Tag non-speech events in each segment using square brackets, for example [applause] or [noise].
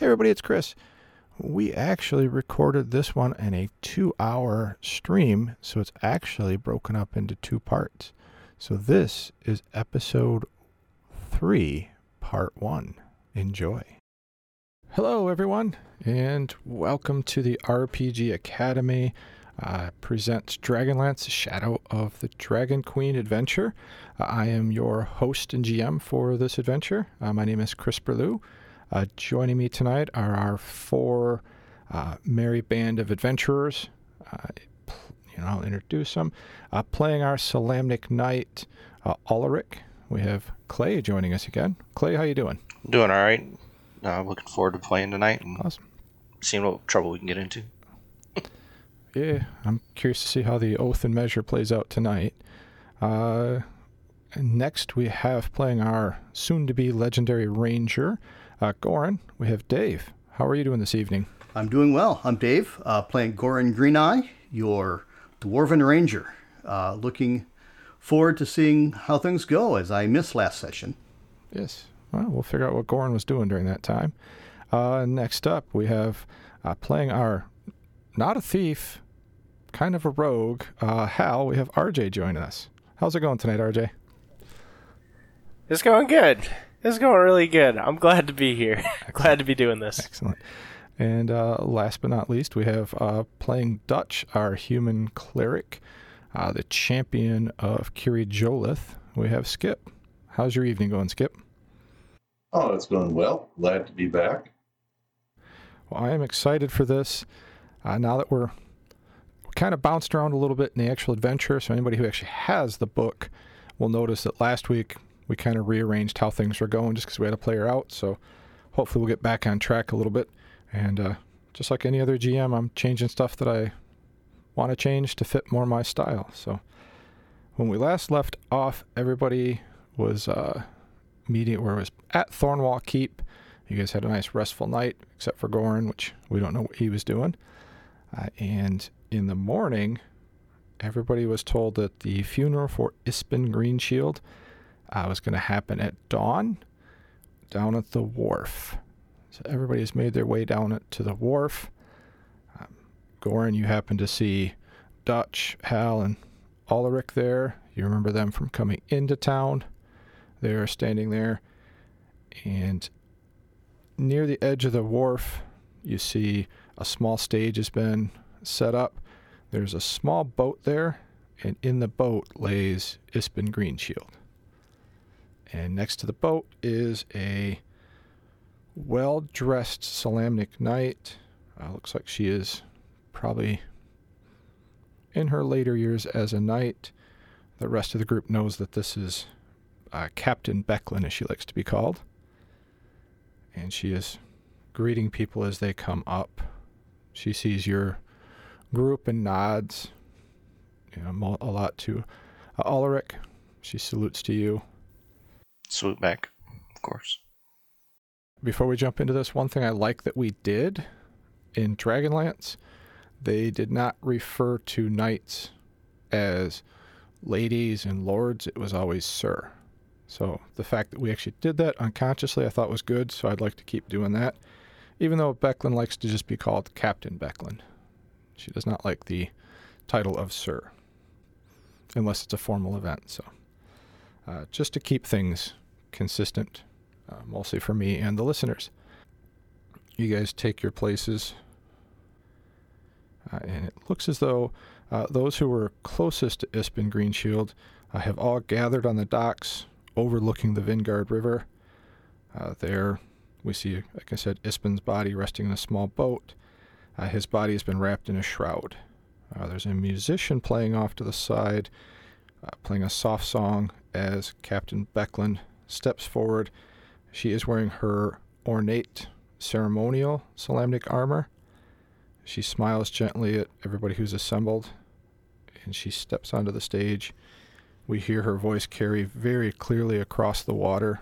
Hey, everybody, it's Chris. We actually recorded this one in a two hour stream, so it's actually broken up into two parts. So this is episode three, part one. Enjoy. Hello, everyone, and welcome to the RPG Academy. Uh, presents Dragonlance Shadow of the Dragon Queen adventure. Uh, I am your host and GM for this adventure. Uh, my name is Chris Burlew. Uh, joining me tonight are our four uh, merry band of adventurers. Uh, you know, I'll introduce them. Uh, playing our Solamnic Knight, uh, Ulrich. We have Clay joining us again. Clay, how you doing? Doing all right. Uh, looking forward to playing tonight and Awesome. seeing what trouble we can get into. Yeah, I'm curious to see how the Oath and Measure plays out tonight. Uh, next, we have playing our soon-to-be legendary ranger, uh, Goren. We have Dave. How are you doing this evening? I'm doing well. I'm Dave, uh, playing Goren Greeneye, your Dwarven Ranger. Uh, looking forward to seeing how things go as I missed last session. Yes. Well, we'll figure out what Goren was doing during that time. Uh, next up, we have uh, playing our not a thief, kind of a rogue, uh, Hal. We have RJ joining us. How's it going tonight, RJ? It's going good. It's going really good. I'm glad to be here. [laughs] glad to be doing this. Excellent. And uh, last but not least, we have uh, playing Dutch, our human cleric, uh, the champion of Kiri Jolith. We have Skip. How's your evening going, Skip? Oh, it's going well. Glad to be back. Well, I am excited for this. Uh, now that we're kind of bounced around a little bit in the actual adventure, so anybody who actually has the book will notice that last week we kind of rearranged how things were going just because we had a player out. So hopefully we'll get back on track a little bit. And uh, just like any other GM, I'm changing stuff that I want to change to fit more my style. So when we last left off, everybody was uh, meeting or was at Thornwall Keep. You guys had a nice restful night, except for Goren, which we don't know what he was doing. Uh, and in the morning, everybody was told that the funeral for Ispin Greenshield uh, was going to happen at dawn down at the wharf. So everybody has made their way down to the wharf. Um, Goren, you happen to see Dutch, Hal, and Ulrich there. You remember them from coming into town. They are standing there. And near the edge of the wharf, you see a small stage has been set up. There's a small boat there, and in the boat lays Ispin Greenshield. And next to the boat is a well dressed Solamnic knight. Uh, looks like she is probably in her later years as a knight. The rest of the group knows that this is uh, Captain Becklin, as she likes to be called. And she is greeting people as they come up. She sees your group and nods, you know, a lot to uh, Ulrich. She salutes to you. Swoop back, of course. Before we jump into this, one thing I like that we did in Dragonlance, they did not refer to knights as ladies and lords. It was always sir. So the fact that we actually did that unconsciously, I thought was good. So I'd like to keep doing that, even though Becklin likes to just be called Captain Becklin. She does not like the title of sir, unless it's a formal event. So uh, just to keep things consistent uh, mostly for me and the listeners. You guys take your places, uh, and it looks as though uh, those who were closest to Ispin Greenshield uh, have all gathered on the docks overlooking the Vingard River. Uh, there, we see, like I said, Ispin's body resting in a small boat. Uh, his body has been wrapped in a shroud. Uh, there's a musician playing off to the side, playing a soft song as Captain Becklin steps forward she is wearing her ornate ceremonial Solamnic armor. She smiles gently at everybody who's assembled, and she steps onto the stage. We hear her voice carry very clearly across the water.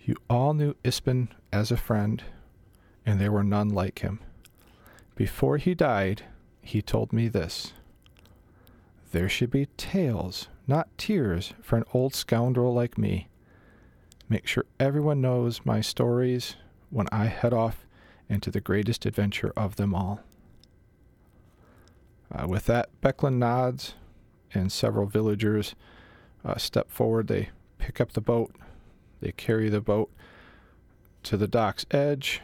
You all knew Ispin as a friend, and there were none like him. Before he died, he told me this There should be tales, not tears, for an old scoundrel like me. Make sure everyone knows my stories when I head off into the greatest adventure of them all. Uh, with that, Becklin nods, and several villagers uh, step forward. They pick up the boat, they carry the boat to the dock's edge,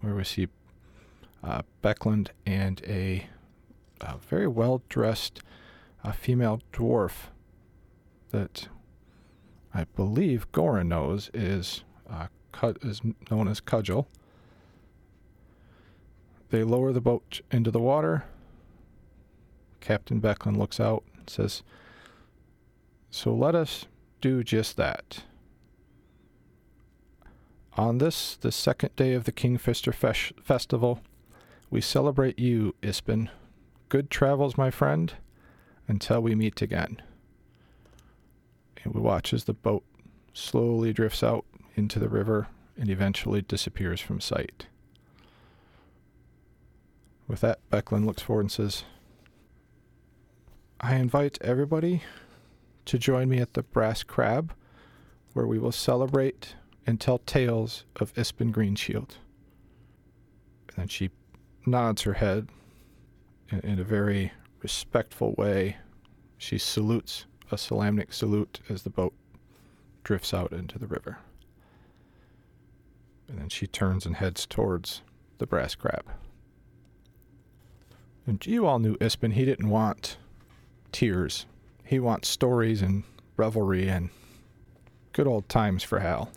where we see uh, Becklin and a, a very well dressed uh, female dwarf that I believe Goren knows is uh, Cud- is known as Cudgel. They lower the boat into the water. Captain Becklin looks out and says, So let us do just that. On this, the second day of the Kingfisher Festival, we celebrate you, Ispin. Good travels, my friend, until we meet again. And we watch as the boat slowly drifts out into the river and eventually disappears from sight. With that, Becklin looks forward and says, I invite everybody to join me at the Brass Crab, where we will celebrate and tell tales of Ispin Greenshield. And then she nods her head in, in a very respectful way. She salutes a Solamnic salute as the boat drifts out into the river. And then she turns and heads towards the brass crab. And you all knew Ispin. He didn't want tears. He wants stories and revelry and good old times for Hal.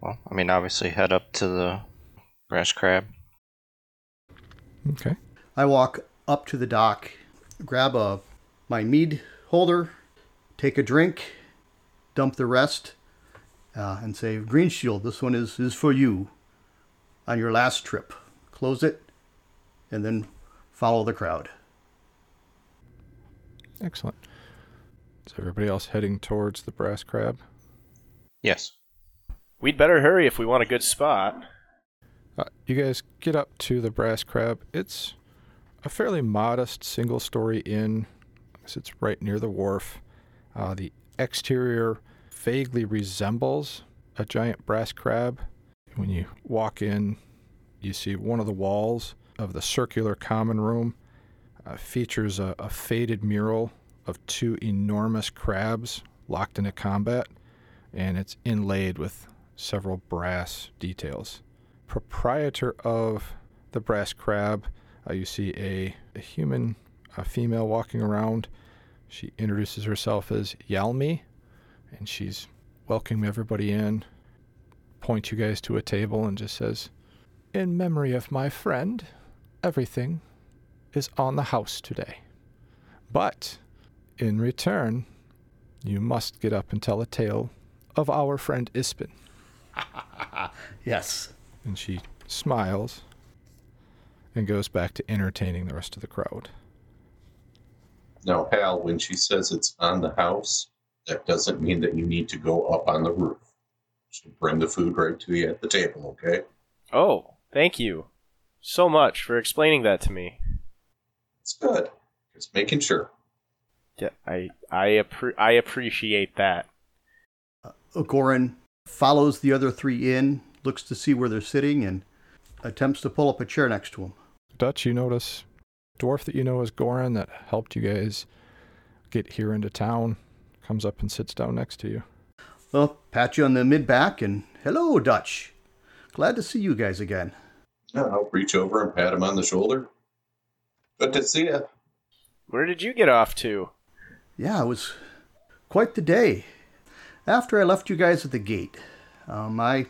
Well, I mean, obviously head up to the brass crab. Okay. I walk up to the dock, grab a my mead holder, take a drink, dump the rest, uh, and say, Green Shield, this one is, is for you on your last trip. Close it, and then follow the crowd. Excellent. Is everybody else heading towards the brass crab? Yes. We'd better hurry if we want a good spot. Uh, you guys get up to the brass crab. It's a fairly modest single story inn. It sits right near the wharf. Uh, the exterior vaguely resembles a giant brass crab. When you walk in, you see one of the walls of the circular common room uh, features a, a faded mural of two enormous crabs locked into combat, and it's inlaid with several brass details. Proprietor of the brass crab, uh, you see a, a human, a female walking around. She introduces herself as Yalmi, and she's welcoming everybody in. Points you guys to a table and just says, In memory of my friend, everything is on the house today. But in return, you must get up and tell a tale of our friend Ispin. [laughs] Yes. And she smiles and goes back to entertaining the rest of the crowd. Now, Hal, when she says it's on the house, that doesn't mean that you need to go up on the roof. She'll bring the food right to you at the table, okay? Oh, thank you so much for explaining that to me. It's good. Just making sure. Yeah, I I appre- I appreciate that. Uh, Goren follows the other three in, looks to see where they're sitting, and attempts to pull up a chair next to him. Dutch, you notice dwarf that you know as Goren that helped you guys get here into town comes up and sits down next to you. Well, pat you on the mid back and hello, Dutch. Glad to see you guys again. Yeah, I'll reach over and pat him on the shoulder. Good to see you. Where did you get off to? Yeah, it was quite the day. After I left you guys at the gate, um, I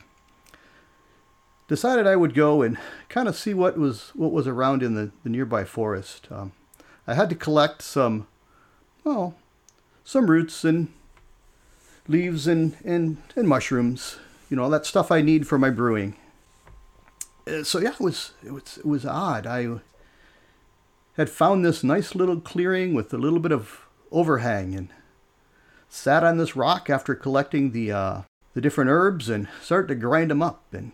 decided I would go and kind of see what was what was around in the, the nearby forest. Um, I had to collect some, well, some roots and leaves and, and, and mushrooms. You know all that stuff I need for my brewing. Uh, so yeah, it was it was it was odd. I had found this nice little clearing with a little bit of overhang and sat on this rock after collecting the uh, the different herbs and started to grind them up. And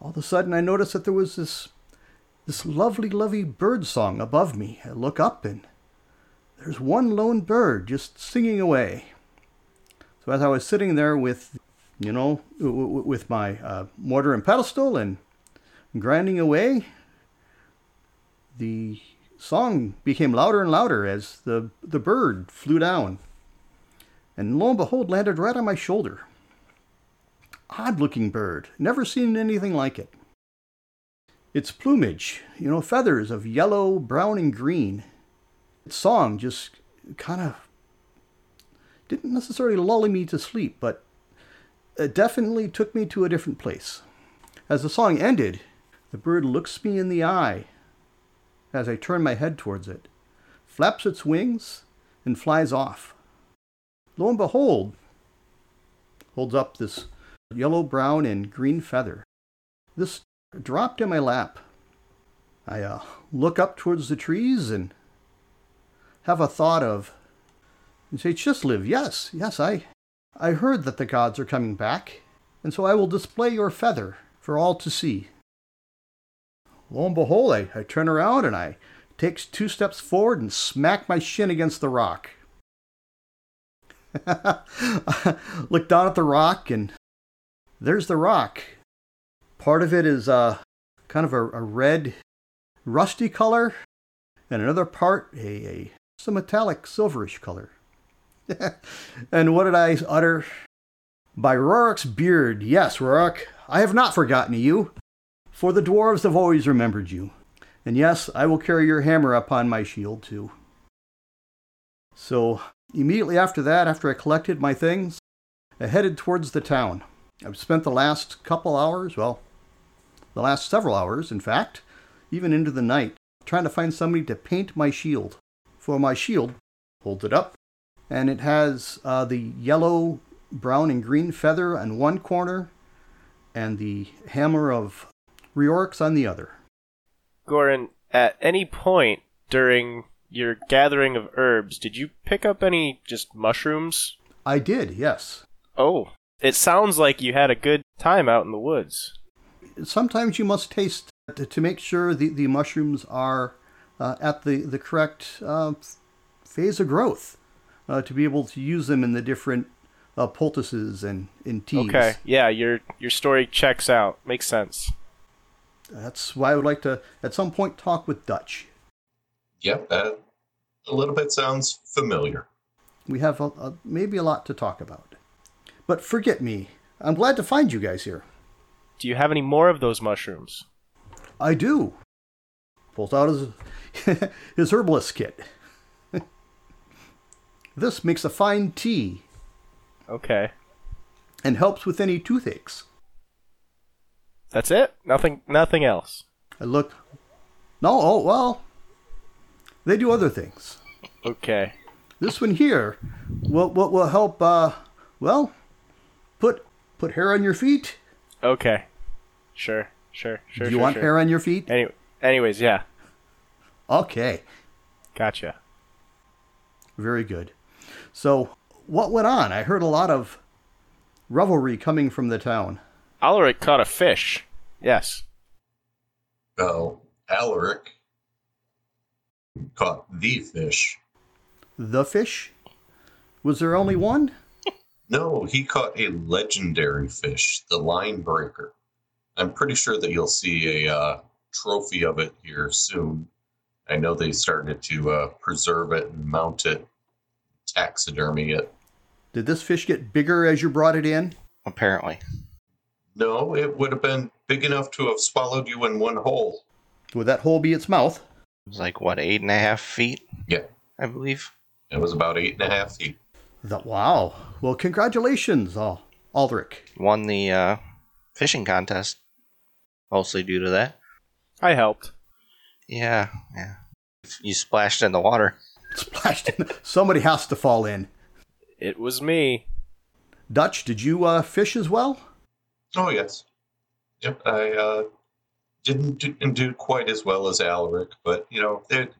all of a sudden, I noticed that there was this this lovely, lovely bird song above me. I look up and there's one lone bird just singing away. So as I was sitting there with you know, with my uh, mortar and pedestal and grinding away, the song became louder and louder as the, the bird flew down. And lo and behold, landed right on my shoulder. Odd looking bird, never seen anything like it. Its plumage, you know, feathers of yellow, brown, and green. Its song just kind of didn't necessarily lull me to sleep, but it definitely took me to a different place. As the song ended, the bird looks me in the eye as I turn my head towards it, flaps its wings, and flies off. Lo and behold, holds up this yellow, brown, and green feather. This dropped in my lap. I uh, look up towards the trees and have a thought of, and say, Chislev, yes, yes, I, I heard that the gods are coming back, and so I will display your feather for all to see. Lo and behold, I, I turn around and I takes two steps forward and smack my shin against the rock. [laughs] Look down at the rock and there's the rock. Part of it is uh, kind of a, a red, rusty color, and another part a, a some metallic silverish color. [laughs] and what did I utter? By Reorx's beard, yes, Reorx, I have not forgotten you, for the dwarves have always remembered you. And yes, I will carry your hammer upon my shield too. So, immediately after that, after I collected my things, I headed towards the town. I've spent the last couple hours, well, the last several hours, in fact, even into the night, trying to find somebody to paint my shield. For my shield holds it up, and it has uh, the yellow, brown, and green feather on one corner, and the hammer of Reorx on the other. Goren, at any point during your gathering of herbs, did you pick up any just mushrooms? I did, yes. Oh, it sounds like you had a good time out in the woods. Sometimes you must taste to, to make sure the, the mushrooms are uh, at the, the correct uh, phase of growth uh, to be able to use them in the different uh, poultices and in teas. Okay, yeah, your your story checks out. Makes sense. That's why I would like to, at some point, talk with Dutch. Yep, that a little bit sounds familiar. We have a, a, maybe a lot to talk about. But forget me. I'm glad to find you guys here. Do you have any more of those mushrooms? I do. Pulls out his, [laughs] his herbalist kit. [laughs] this makes a fine tea Okay. and helps with any toothaches. That's it? Nothing nothing else. I look. No, oh, well. They do other things. Okay. This one here will, will, will help, uh, well, put put hair on your feet. Okay. Sure. Sure. Sure. do you sure, want sure. hair on your feet? Anyway, anyways, yeah. Okay, Gotcha. very good. So, what went on? I heard a lot of revelry coming from the town. Alarick caught a fish. Yes. Oh, Alarick caught the fish. The fish? Was there only one? No, he caught a legendary fish, the line breaker. I'm pretty sure that you'll see a uh, trophy of it here soon. I know they started to uh, preserve it and mount it, taxidermy it. Did this fish get bigger as you brought it in? Apparently. No, it would have been big enough to have swallowed you in one hole. Would that hole be its mouth? It was like, what, eight and a half feet, Yeah, I believe? it was about eight and a half feet. The, wow. Well, congratulations, Al- Aldrich. Won the uh, fishing contest. Mostly due to that. I helped. Yeah, yeah. You splashed in the water. [laughs] Splashed in. Somebody has to fall in. It was me. Dutch, did you uh, fish as well? Oh yes, yep. I uh, didn't do, didn't do quite as well as Alarick, but you know it,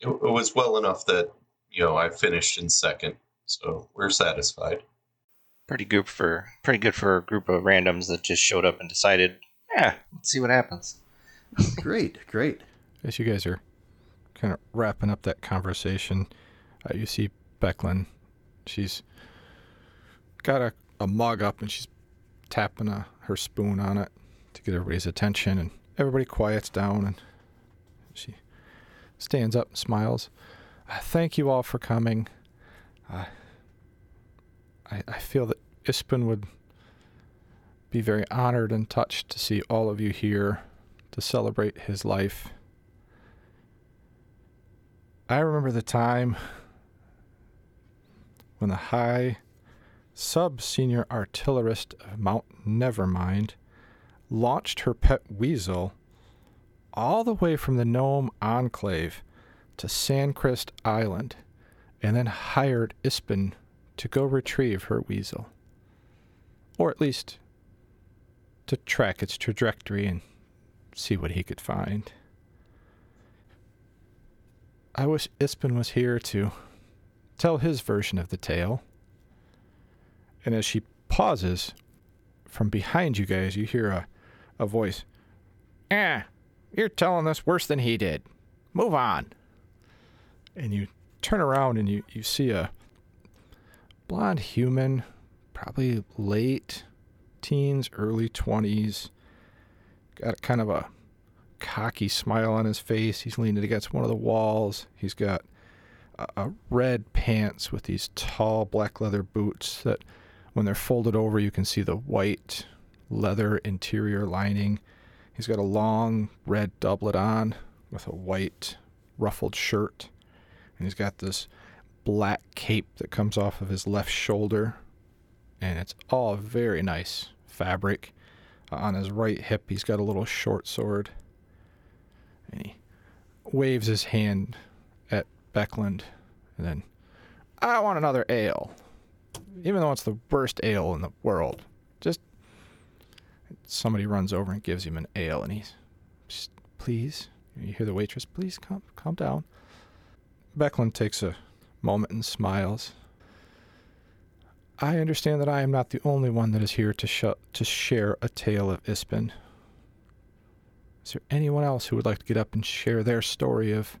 it it was well enough that you know I finished in second, so we're satisfied. Pretty good for pretty good for a group of randoms that just showed up and decided, yeah, let's see what happens. [laughs] Great, great. As you guys are kind of wrapping up that conversation, uh, you see Becklin. She's got a a mug up and she's tapping a, her spoon on it to get everybody's attention. And everybody quiets down and she stands up and smiles. Uh, thank you all for coming. Uh, I, I feel that Ispin would be very honored and touched to see all of you here to celebrate his life. I remember the time when the high sub senior artillerist of Mount Nevermind launched her pet weasel all the way from the Gnome Enclave to Sancrist Island and then hired Ispin to go retrieve her weasel. Or at least to track its trajectory and see what he could find. I wish Ispin was here to tell his version of the tale. And as she pauses, from behind you guys, you hear a, a voice. Eh, you're telling this worse than he did. Move on. And you turn around and you, you see a blonde human, probably late teens, early 20s. Got kind of a cocky smile on his face. He's leaning against one of the walls. He's got red pants with these tall black leather boots that, when they're folded over, you can see the white leather interior lining. He's got a long red doublet on with a white ruffled shirt. And he's got this black cape that comes off of his left shoulder. And it's all very nice fabric. Uh, on his right hip, he's got a little short sword. And he waves his hand at Becklin and then, I want another ale. Even though it's the worst ale in the world. Just somebody runs over and gives him an ale and he's please. You hear the waitress, please calm calm down. Becklin takes a moment and smiles. I understand that I am not the only one that is here to sh- to share a tale of Ispin. Is there anyone else who would like to get up and share their story of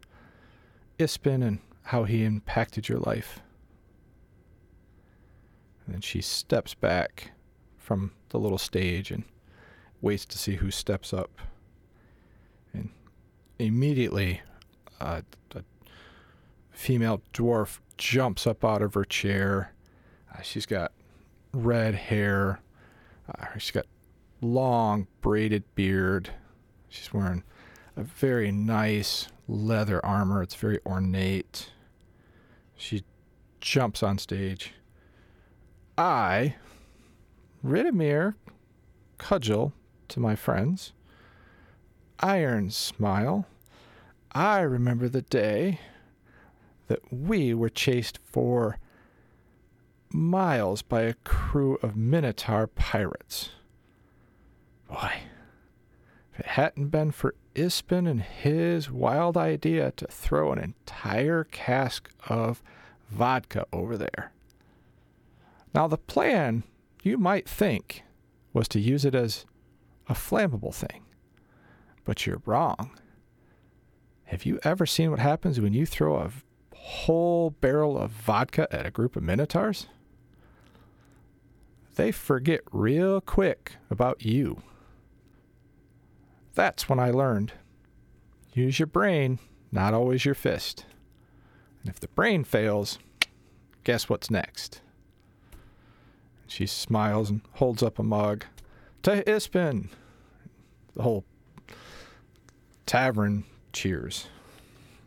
Ispin and how he impacted your life? And then she steps back from the little stage and waits to see who steps up. And immediately, uh, a female dwarf jumps up out of her chair. Uh, she's got red hair. Uh, she's got long braided beard. She's wearing a very nice leather armor. It's very ornate. She jumps on stage. I, Ridimir, cudgel to my friends. Iron smile. I remember the day that we were chased for miles by a crew of Minotaur pirates. Boy, if it hadn't been for Ispin and his wild idea to throw an entire cask of vodka over there. Now, the plan, you might think, was to use it as a flammable thing. But you're wrong. Have you ever seen what happens when you throw a whole barrel of vodka at a group of minotaurs? They forget real quick about you. That's when I learned use your brain, not always your fist. And if the brain fails, guess what's next? She smiles and holds up a mug. To Ispin! The whole tavern cheers.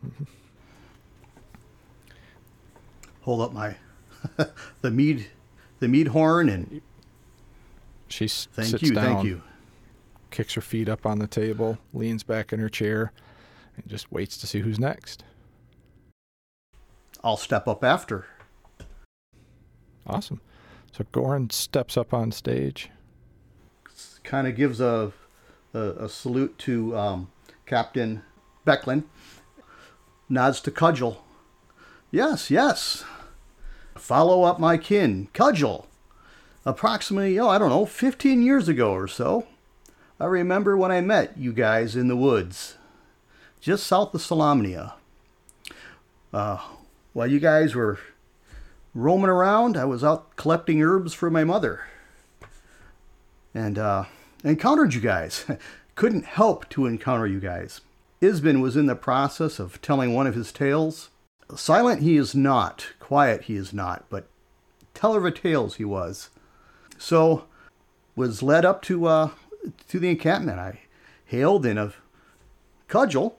[laughs] Hold up my [laughs] the mead the mead horn and She thank sits you, down, thank you. kicks her feet up on the table, leans back in her chair, and just waits to see who's next. I'll step up after. Awesome. So Goren steps up on stage. Kind of gives a, a a salute to um, Captain Becklin. Nods to Cudgel. Yes, yes. Follow up my kin, Cudgel. Approximately, oh, I don't know, 15 years ago or so. I remember when I met you guys in the woods, just south of Solamnia. Uh, while you guys were roaming around. I was out collecting herbs for my mother. And uh, encountered you guys. [laughs] Couldn't help to encounter you guys. Ispin was in the process of telling one of his tales. Silent he is not, quiet he is not, but teller of tales he was. So was led up to uh, to the encampment. I hailed in a cudgel,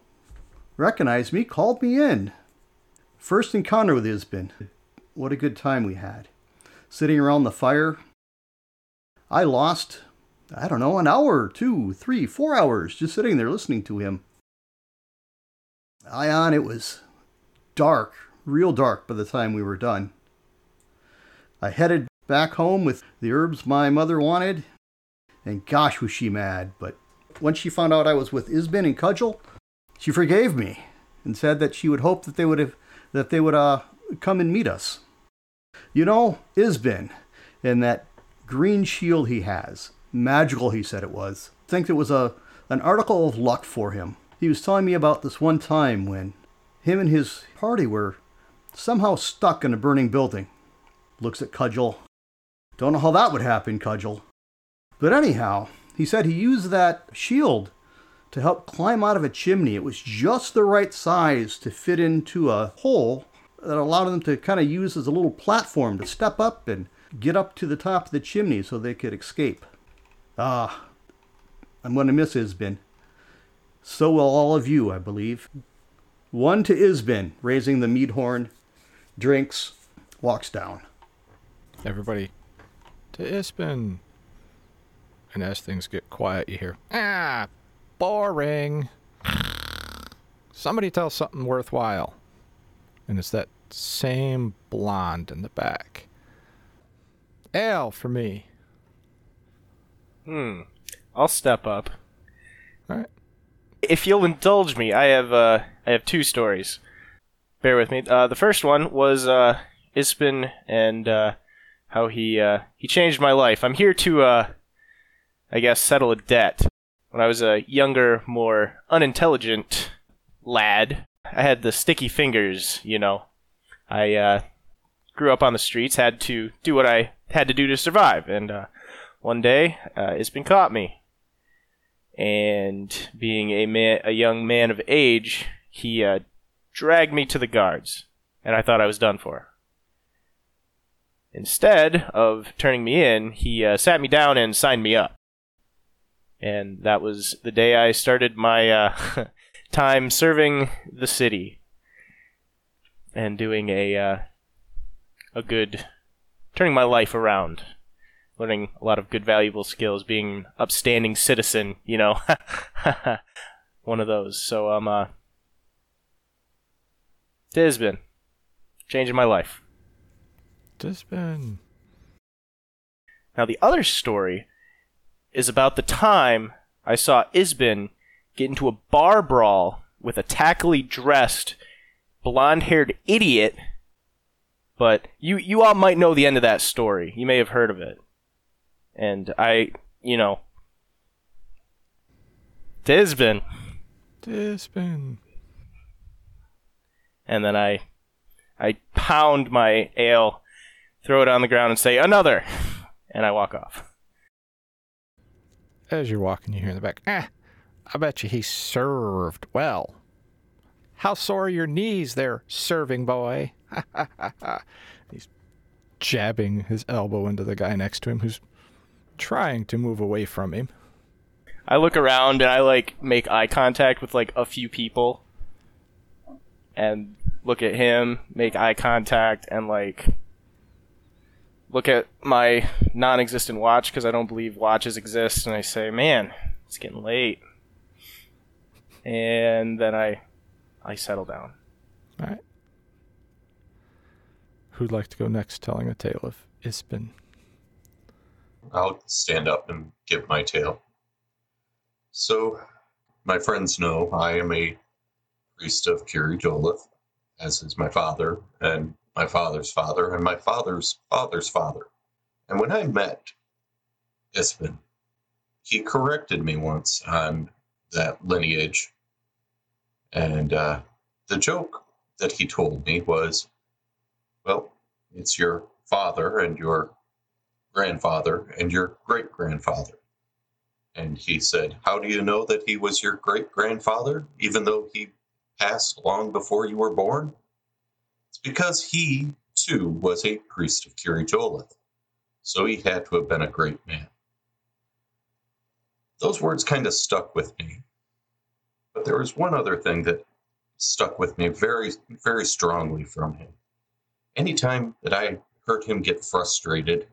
recognized me, called me in. First encounter with Ispin. What a good time we had. Sitting around the fire. I lost, I don't know, an hour, two, three, four hours just sitting there listening to him. Ion, it was dark, real dark by the time we were done. I headed back home with the herbs my mother wanted, and gosh was she mad. But once she found out I was with Ispin and Cudgel, she forgave me and said that she would hope that they would have that they would uh come and meet us. You know, Ispin and that green shield he has, magical he said it was. I think it was a an article of luck for him. He was telling me about this one time when him and his party were somehow stuck in a burning building. Looks at Cudgel. Don't know how that would happen, Cudgel. But anyhow, he said he used that shield to help climb out of a chimney. It was just the right size to fit into a hole that allowed them to kind of use as a little platform to step up and get up to the top of the chimney so they could escape. Ah, I'm going to miss Ispin. So will all of you, I believe. One to Ispin, raising the mead horn, drinks, walks down. Everybody to Ispin. And as things get quiet, you hear, ah, boring. Somebody tell something worthwhile. And it's that same blonde in the back. Ale for me. Hmm. I'll step up. All right. If you'll indulge me, I have uh, I have two stories. Bear with me. Uh, the first one was uh, Ispin and uh, how he uh, he changed my life. I'm here to, uh, I guess, settle a debt. When I was a younger, more unintelligent lad, I had the sticky fingers. You know, I uh, grew up on the streets, had to do what I had to do to survive, and one day, Ispin caught me. And being a man, a young man of age, he uh, dragged me to the guards, and I thought I was done for. Instead of turning me in, he uh, sat me down and signed me up. And that was the day I started my uh, [laughs] time serving the city and doing a uh, a good turning my life around learning a lot of good valuable skills being an upstanding citizen you know [laughs] one of those so I'm um been changing my life Ispin. now the other story is about the time i saw ispin get into a bar brawl with a tackily dressed blonde-haired idiot but you you all might know the end of that story you may have heard of it and I, you know, Disbin. Ispin. And then I, I pound my ale, throw it on the ground, and say another, [laughs] and I walk off. As you're walking, you hear in the back, ah, I bet you he served well. How sore are your knees there, serving boy? [laughs] He's jabbing his elbow into the guy next to him who's trying to move away from him. I look around and I like make eye contact with like a few people, and look at him, make eye contact, and like look at my non-existent watch because I don't believe watches exist, and I say, "Man, it's getting late," and then I I settle down. All right. Who'd like to go next telling a tale of Ispin? I'll stand up and give my tale. So, my friends know I am a priest of Kiri Jolith, as is my father, and my father's father, and my father's father's father. And when I met Ispin, he corrected me once on that lineage. And uh, the joke that he told me was, well, It's your father and your grandfather and your great grandfather. And he said, How do you know that he was your great grandfather, even though he passed long before you were born? It's because he, too, was a priest of Kiri Jolith. So he had to have been a great man. Those words kind of stuck with me. But there was one other thing that stuck with me very, very strongly from him. Anytime that I heard him get frustrated,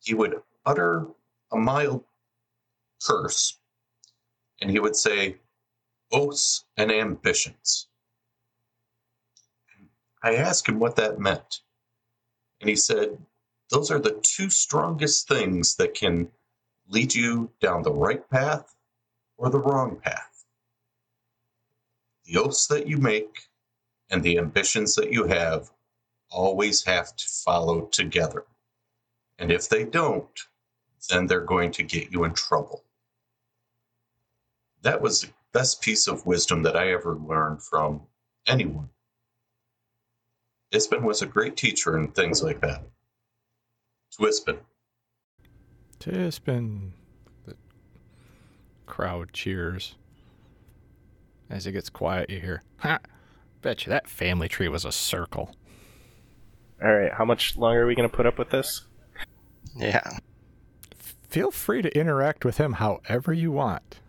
he would utter a mild curse and he would say, oaths and ambitions. I asked him what that meant. And he said, those are the two strongest things that can lead you down the right path or the wrong path. The oaths that you make and the ambitions that you have always have to follow together. And if they don't, then they're going to get you in trouble. That was best piece of wisdom that I ever learned from anyone. Ispin was a great teacher in things like that. Twispin. Tispin. The crowd cheers. As it gets quiet, you hear, Ha! Bet you that family tree was a circle. All right, how much longer are we going to put up with this? Yeah. Feel free to interact with him however you want.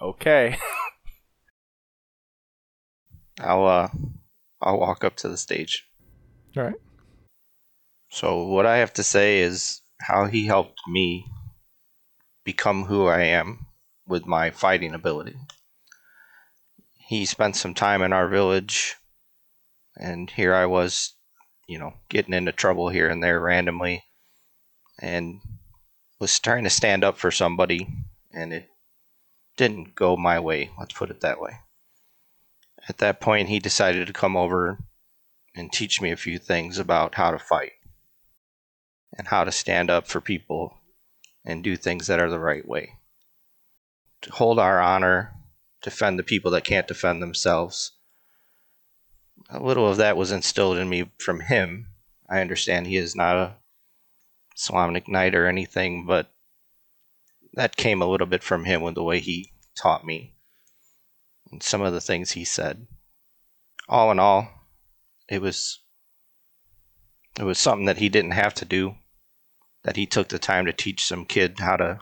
Okay. I'll uh I'll walk up to the stage. All right. So what I have to say is how he helped me become who I am with my fighting ability. He spent some time in our village and here I was, you know, getting into trouble here and there randomly and was trying to stand up for somebody and it didn't go my way, let's put it that way. At that point he decided to come over and teach me a few things about how to fight and how to stand up for people and do things that are the right way. To hold our honor, defend the people that can't defend themselves. A little of that was instilled in me from him. I understand he is not a Solamnic knight or anything, but that came a little bit from him with the way he taught me and some of the things he said. All in all, it was it was something that he didn't have to do that he took the time to teach some kid how to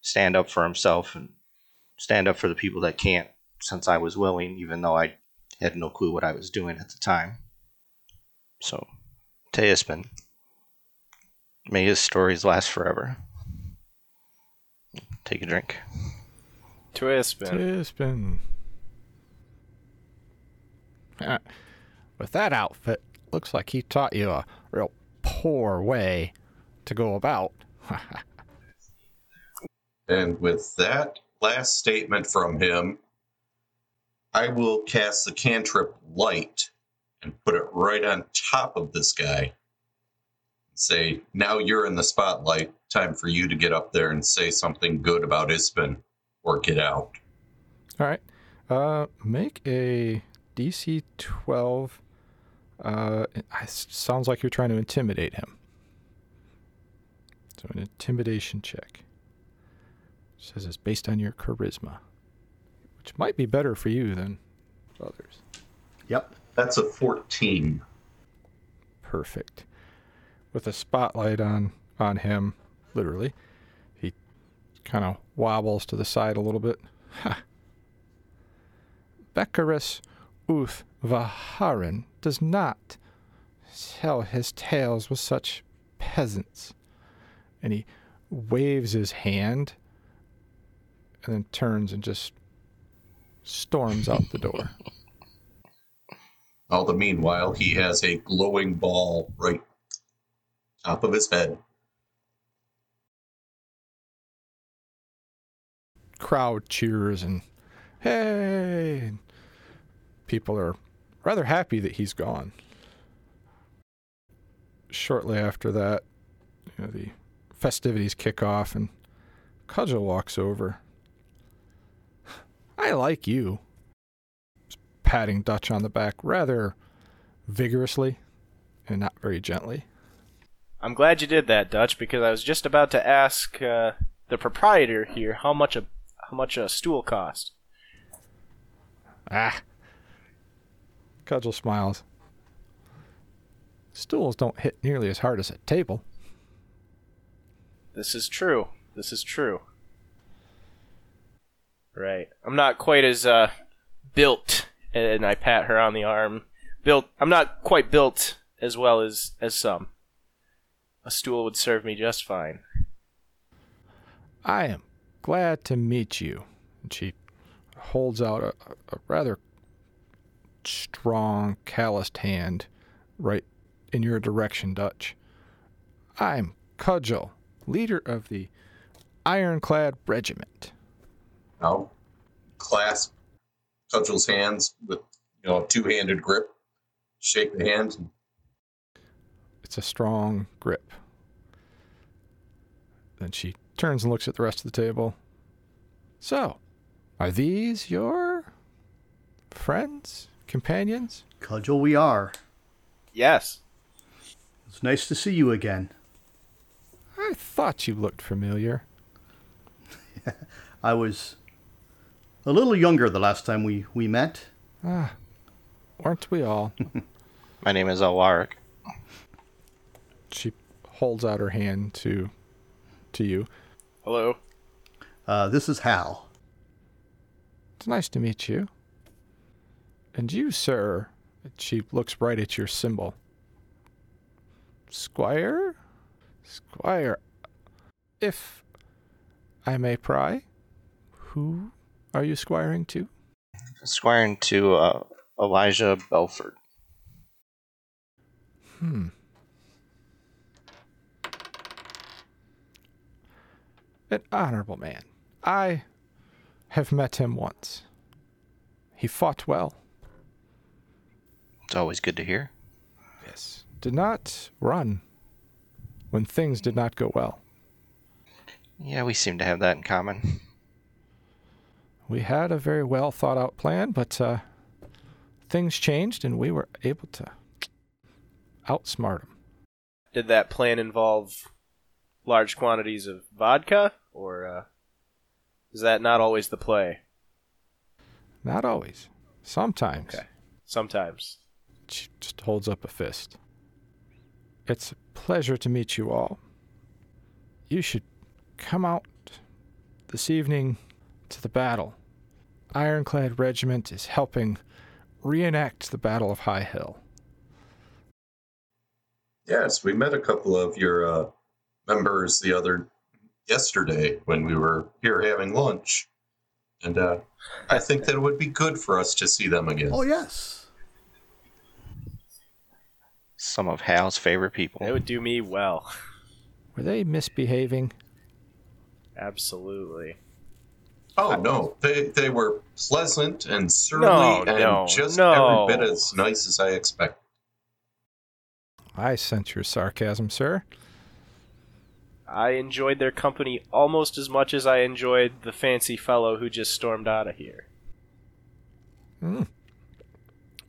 stand up for himself and stand up for the people that can't since I was willing even though I had no clue what I was doing at the time. So, Teospin, may his stories last forever. Take a drink. Twispin. Tispin. Uh, With that outfit, looks like he taught you a real poor way to go about. [laughs] And with that last statement from him, I will cast the cantrip light and put it right on top of this guy. Say, now you're in the spotlight. Time for you to get up there and say something good about Ispin or get out. All right. Uh, make a DC 12. Uh, it sounds like you're trying to intimidate him. So, an intimidation check. says it's based on your charisma, which might be better for you than others. Yep. That's a 14. Perfect. With a spotlight on on him, literally, he kind of wobbles to the side a little bit. Ha. Beckerus Uth Vaharin does not tell his tales with such peasants. And he waves his hand and then turns and just storms out the door. [laughs] All the meanwhile, he has a glowing ball right top of his head. crowd cheers and hey people are rather happy that he's gone shortly after that you know, the festivities kick off and cudgel walks over i like you patting dutch on the back rather vigorously and not very gently. I'm glad you did that, Dutch, because I was just about to ask uh, the proprietor here how much a how much a stool cost. Ah. Cudgel smiles. Stools don't hit nearly as hard as a table. This is true. This is true. Right. I'm not quite as uh, built, and I pat her on the arm. Built. I'm not quite built as well as as some. A stool would serve me just fine. I am glad to meet you. And she holds out a, a rather strong, calloused hand right in your direction, Dutch. I'm Cudgel, leader of the Ironclad Regiment. I'll clasp Cudgel's hands with you know a two-handed grip, shake the hand. and It's a strong grip. Then she turns and looks at the rest of the table. So, are these your friends, companions? Cudgel, we are. Yes. It's nice to see you again. I thought you looked familiar. [laughs] I was a little younger the last time we, we met. Ah, weren't we all? [laughs] My name is Alarick. She holds out her hand to to you. Hello. Uh, this is Hal. It's nice to meet you. And you, sir, she looks right at your symbol. Squire? Squire. If I may pry, who are you squiring to? Squiring to uh, Elijah Belford. Hmm. An honorable man. I have met him once. He fought well. It's always good to hear. Yes. Did not run when things did not go well. Yeah, we seem to have that in common. We had a very well thought out plan, but uh, things changed and we were able to outsmart him. Did that plan involve large quantities of vodka, or uh, is that not always the play? Not always. Sometimes. Okay. Sometimes. She just holds up a fist. It's a pleasure to meet you all. You should come out this evening to the battle. Ironclad Regiment is helping reenact the Battle of High Hill. Yes, we met a couple of your uh, members the other yesterday when we were here having lunch, and uh, I think that it would be good for us to see them again. Oh, yes. Some of Hal's favorite people. It would do me well. Were they misbehaving? Absolutely. Oh no, they they were pleasant and surly No, and no, just no. every bit as nice as I expected. I sense your sarcasm, sir. I enjoyed their company almost as much as I enjoyed the fancy fellow who just stormed out of here. Hmm.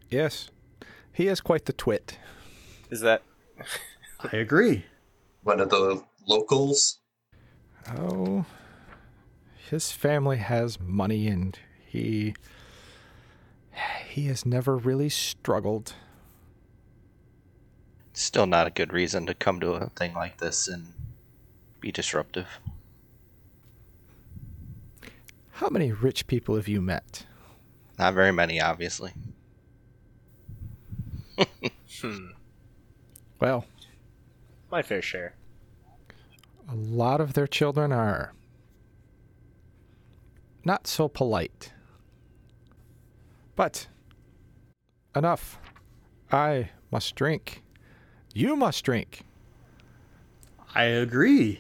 Yes. He is quite the twit. Is that I agree. One of the locals. Oh, his family has money and he he has never really struggled. Still not a good reason to come to a thing like this and be disruptive. How many rich people have you met? Not very many, obviously. hmm, Well, my fair share? a lot of their children are not so polite. But enough. I must drink. You must drink. I agree.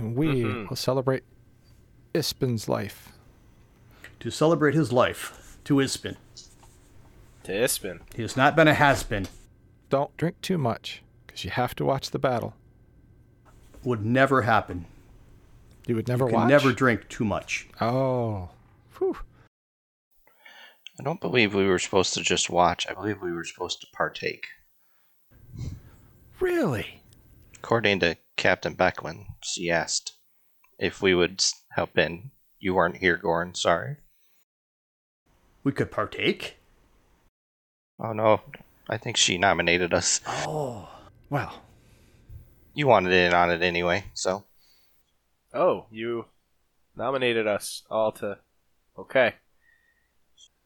And we Mhm. will celebrate Ispin's life. To celebrate his life, to Ispin. To Ispin. He has not been a has been. Don't drink too much, because you have to watch the battle. Would never happen. You would never You can watch. never drink too much. Oh, Whew. I don't believe we were supposed to just watch. I believe we were supposed to partake. Really? According to Captain Becklin, she asked if we would help in. You weren't here, Goren. Sorry. We could partake. Oh no, I think she nominated us. Oh. Well, You wanted in on it anyway, so Oh, you nominated us all to. Okay.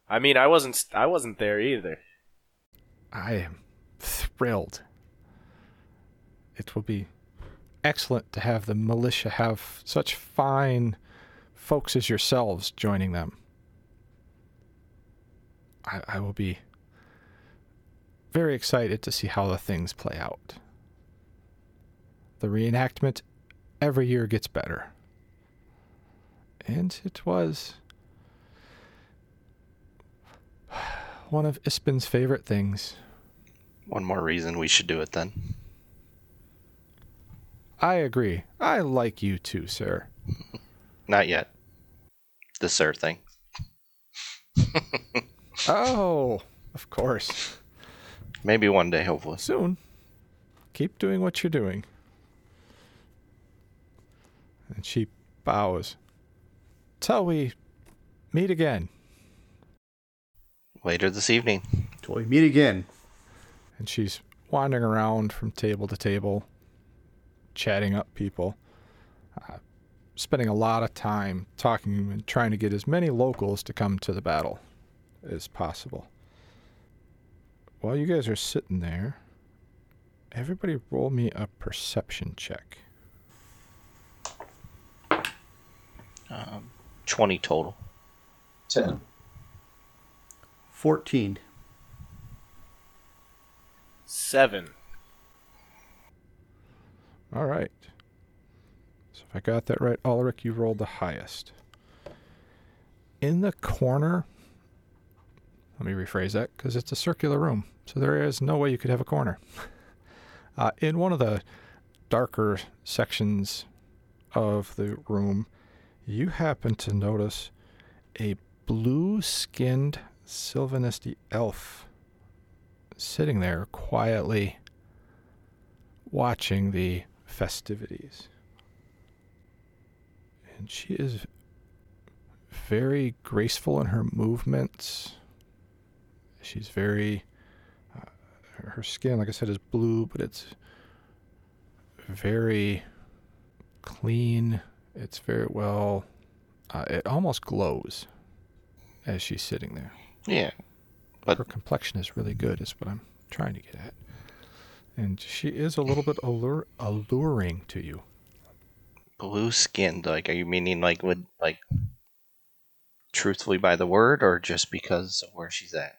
I mean, I wasn't. I wasn't there either. I am thrilled. It will be excellent to have the militia have such fine folks as yourselves joining them. I, I will be very excited to see how the things play out. The reenactment every year gets better. And it was [sighs] one of Ispin's favorite things. one more reason we should do it then. I agree. I like you too, sir. Not yet. The sir thing. [laughs] Oh, of course. Maybe one day, hopefully. Soon. Keep doing what you're doing. And she bows. Till we meet again. Later this evening. Till we meet again. And she's wandering around from table to table, chatting up people, uh, spending a lot of time talking and trying to get as many locals to come to the battle as possible. While you guys are sitting there, everybody roll me a perception check. Um, 20 total. 10. 14. Seven. All right. So if I got that right, Ulrich, you rolled the highest. In the corner, let me rephrase that because it's a circular room. So there is no way you could have a corner. [laughs] Uh, in one of the darker sections of the room, you happen to notice a blue skinned Silvanesti elf sitting there quietly watching the festivities. And she is very graceful in her movements. She's very. Uh, her skin, like I said, is blue, but it's very clean. It's very well. Uh, it almost glows as she's sitting there. Yeah. But- her complexion is really good, is what I'm trying to get at. And she is a little bit allure, alluring to you. Blue skinned, like, are you meaning, like, would, like, truthfully by the word or just because of where she's at?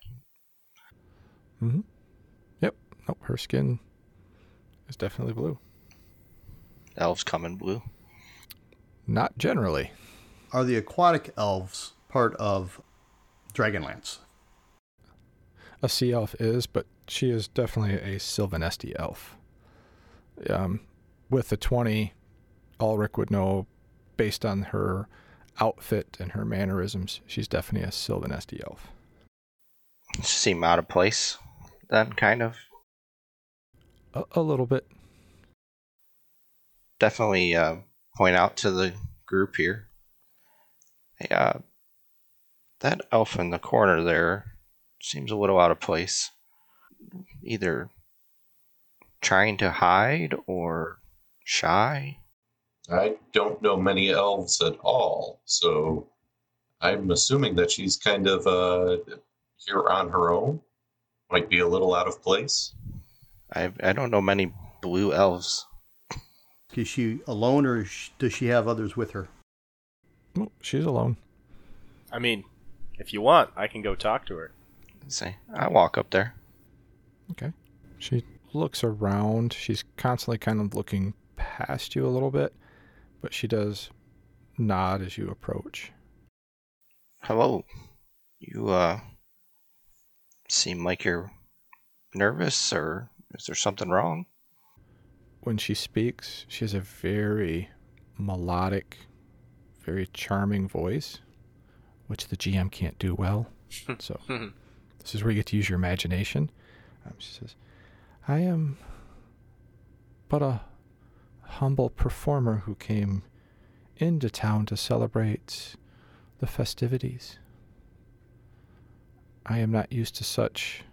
Mm-hmm. Yep. Nope. Her skin is definitely blue. Elves come in blue. Not generally. Are the aquatic elves part of Dragonlance? A sea elf is, but she is definitely a Silvanesti elf. Um, with the 20, Ulrich would know based on her outfit and her mannerisms, she's definitely a Silvanesti elf. Seem out of place, then, kind of. A, a little bit. Definitely uh, point out to the group here. Hey, uh, that elf in the corner there seems a little out of place. Either trying to hide or shy. I don't know many elves at all, so I'm assuming that she's kind of uh, here on her own. Might be a little out of place. I I don't know many blue elves. Is she alone or does she have others with her? Oh, she's alone. I mean, if you want, I can go talk to her. Let's see. I walk up there. Okay. She looks around. She's constantly kind of looking past you a little bit, but she does nod as you approach. Hello. You uh seem like you're nervous or is there something wrong? When she speaks, she has a very melodic, very charming voice, which the GM can't do well. [laughs] so, this is where you get to use your imagination. Um, she says, I am but a humble performer who came into town to celebrate the festivities. I am not used to such.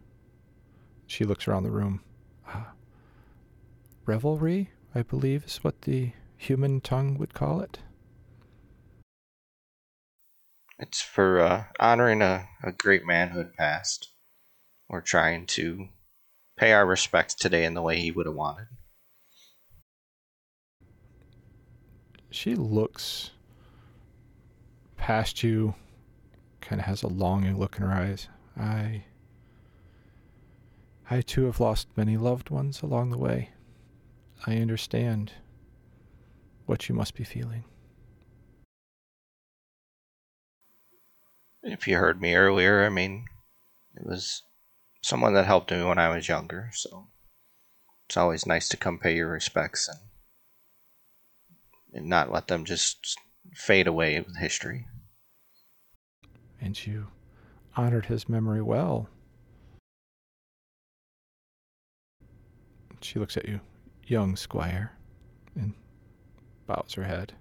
She looks around the room. Uh, revelry, I believe, is what the human tongue would call it. It's for uh, honoring a, a great man who had passed. We're trying to pay our respects today in the way he would have wanted. She looks past you, kind of has a longing look in her eyes. I. I too have lost many loved ones along the way. I understand what you must be feeling. If you heard me earlier, I mean, it was someone that helped me when I was younger, so it's always nice to come pay your respects and and not let them just fade away with history. And you honored his memory well. She looks at you, young squire, and bows her head.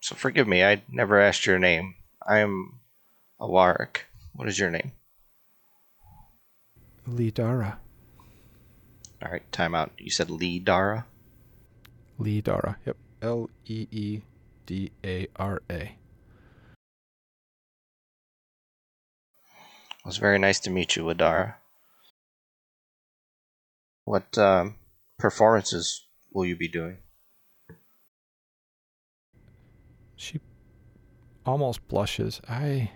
So forgive me, I never asked your name. I am Alarick. What is your name? Lee Dara. All right, time out. You said Lee Dara? Lee Dara. Yep. L E E D A R A. It was very nice to meet you, Lidara. What um, performances will you be doing? She almost blushes. I,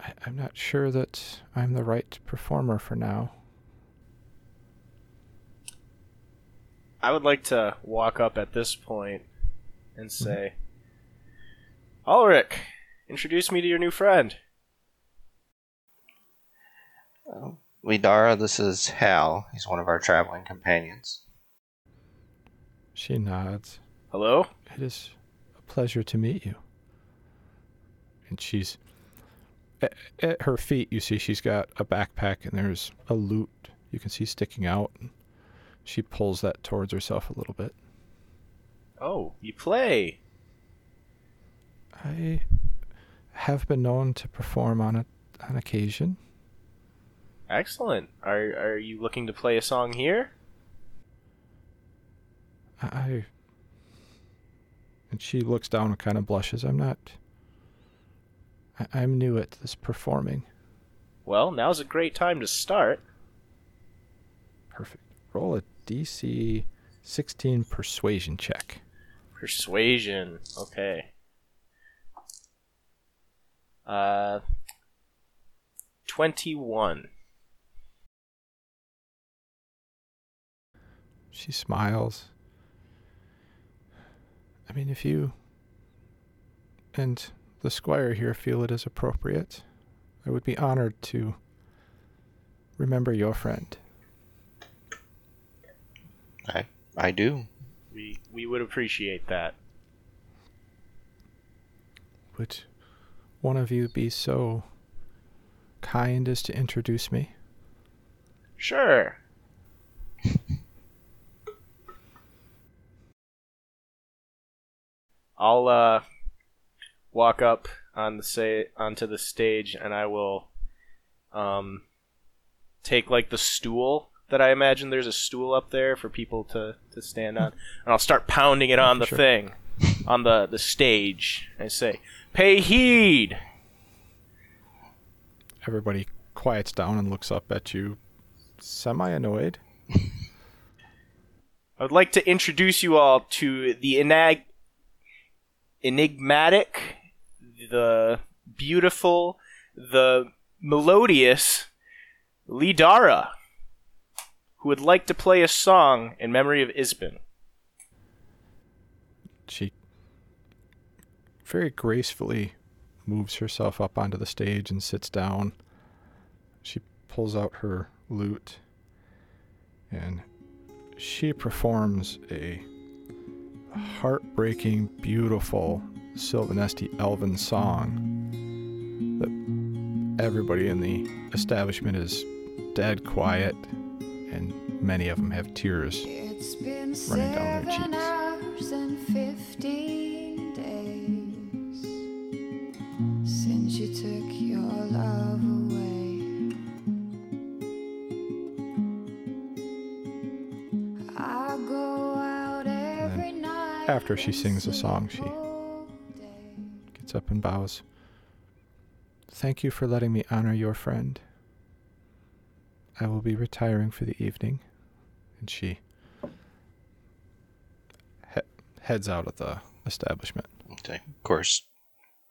I. I'm not sure that I'm the right performer for now. I would like to walk up at this point and mm-hmm. say, Ulrich, introduce me to your new friend. Lidara, this is Hal. He's one of our traveling companions. She nods. Hello? It is a pleasure to meet you. And she's at, at her feet. You see, she's got a backpack, and there's a lute you can see sticking out. She pulls that towards herself a little bit. Oh, you play. I have been known to perform on a, on occasion. Excellent. Are are you looking to play a song here? I. And she looks down and kind of blushes. I'm not. I, I'm new at this performing. Well, now's a great time to start. Perfect. Roll a DC 16 persuasion check. Persuasion. Okay. Uh 21. She smiles. I mean, if you and the squire here feel it is appropriate, I would be honored to remember your friend. I I do. We we would appreciate that. Would one of you be so kind as to introduce me? Sure. [laughs] I'll uh walk up on the say onto the stage and I will um take like the stool that I imagine there's a stool up there for people to, to stand on and I'll start pounding it on the Sure. thing [laughs] on the the stage and I say pay heed Everybody quiets down and looks up at you, semi annoyed. [laughs] I would like to introduce you all to the enag- enigmatic, the beautiful, the melodious Lidara, who would like to play a song in memory of Ispin. She very gracefully moves herself up onto the stage and sits down. She pulls out her lute and she performs a heartbreaking, beautiful Silvanesti elven song that everybody in the establishment is dead quiet, and many of them have tears It's been running down their cheeks. and fifteen days since you took your love away. I go out every night. after she sings the song, she-. Gets up and bows. Thank you for letting me honor your friend. I will be retiring for the evening. And she he- heads out of the establishment. Okay. Of course,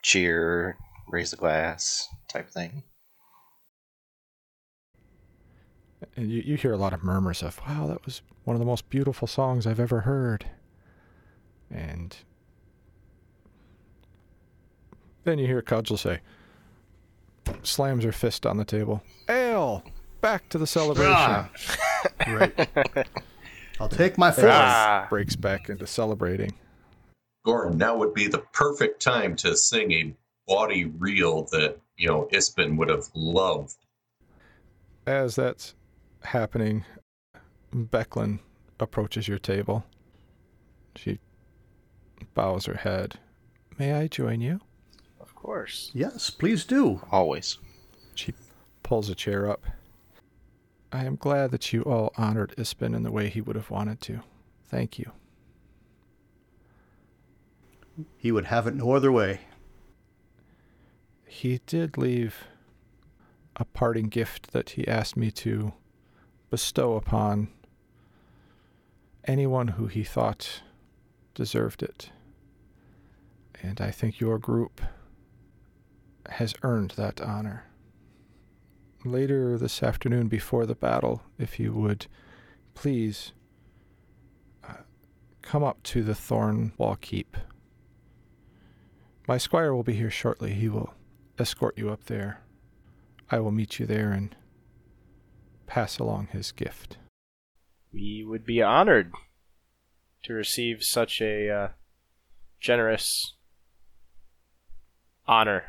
cheer, raise the glass type thing. And you, you hear a lot of murmurs of, wow, that was one of the most beautiful songs I've ever heard. And then you hear Cudgel say, slams her fist on the table, Ale, back to the celebration. Ah. [laughs] Right. I'll take my fourth. Ah. Breaks back into celebrating. Goren, now would be the perfect time to sing a bawdy reel that, you know, Ispin would have loved. As that's happening, Becklin approaches your table. She bows her head. May I join you? Of course. Yes, please do. Always. She pulls a chair up. I am glad that you all honored Ispin in the way he would have wanted to. Thank you. He would have it no other way. He did leave a parting gift that he asked me to bestow upon anyone who he thought deserved it. And I think your group has earned that honor. Later this afternoon, before the battle, if you would please uh, come up to the thorn wall Keep. My squire will be here shortly. He will escort you up there. I will meet you there and pass along his gift. We would be honored to receive such a uh, generous honor.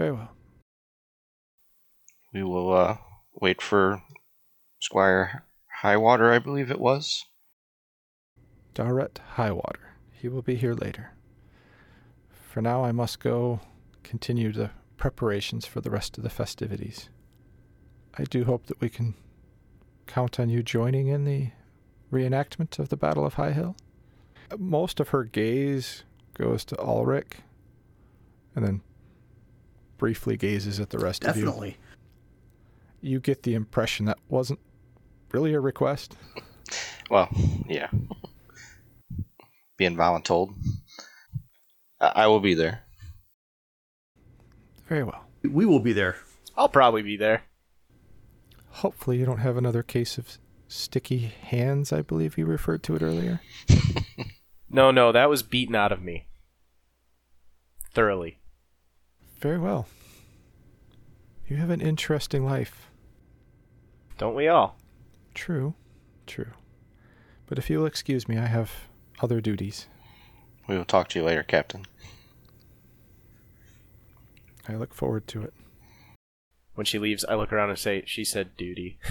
Very well. We will uh, wait for Squire Highwater, I believe it was. Darrett Highwater. He will be here later. For now, I must go continue the preparations for the rest of the festivities. I do hope that we can count on you joining in the reenactment of the Battle of High Hill. Most of her gaze goes to Ulrich and then briefly gazes at the rest of you. Definitely. You get the impression that wasn't really a request. Well, yeah. Being voluntold. I I will be there. Very well. We will be there. I'll probably be there. Hopefully, you don't have another case of sticky hands, I believe you referred to it earlier. [laughs] No, no, that was beaten out of me. Thoroughly. Very well. You have an interesting life. Don't we all? True, true. But if you'll excuse me, I have other duties. We will talk to you later, Captain. I look forward to it. When she leaves, I look around and say, She said duty. [laughs]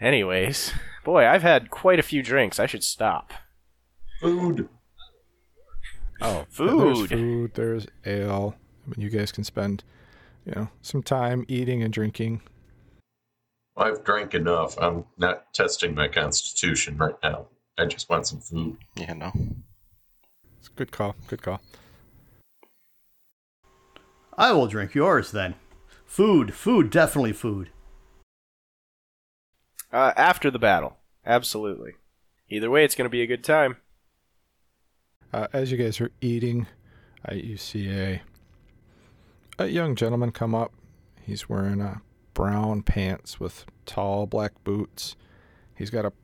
Anyways, boy, I've had quite a few drinks. I should stop. Food. Oh, Food. There's food. There's ale. I mean, you guys can spend, you know, some time eating and drinking. I've drank enough. I'm not testing my constitution right now. I just want some food. Yeah, no. It's a good call. Good call. I will drink yours then. Food, food, definitely food. Uh, after the battle. Absolutely. Either way, it's going to be a good time. Uh, as you guys are eating, uh, you see a a young gentleman come up. He's wearing uh, brown pants with tall black boots. He's got a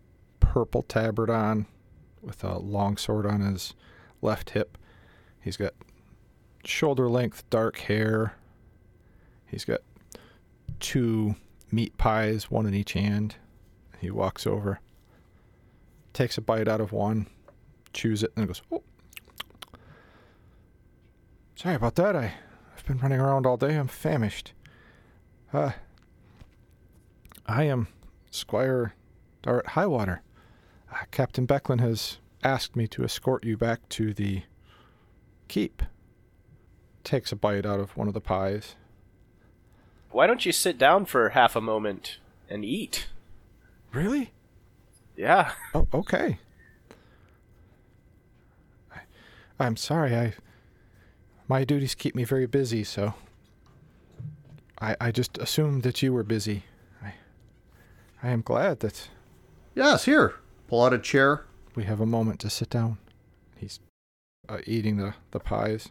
purple tabard on with a long sword on his left hip. He's got shoulder length dark hair. He's got two meat pies, one in each hand. He walks over, takes a bite out of one, chews it, and goes, oh. Sorry about that. I, I've been running around all day. I'm famished. Uh, I am Squire Dart Highwater. Uh, Captain Becklin has asked me to escort you back to the keep. Takes a bite out of one of the pies. Why don't you sit down for half a moment and eat? Really? Yeah. Oh, okay. I, I'm sorry. I my duties keep me very busy, so I I just assumed that you were busy. I I am glad that Yes, here. Pull out a chair. we have a moment to sit down. He's uh, eating the the pies.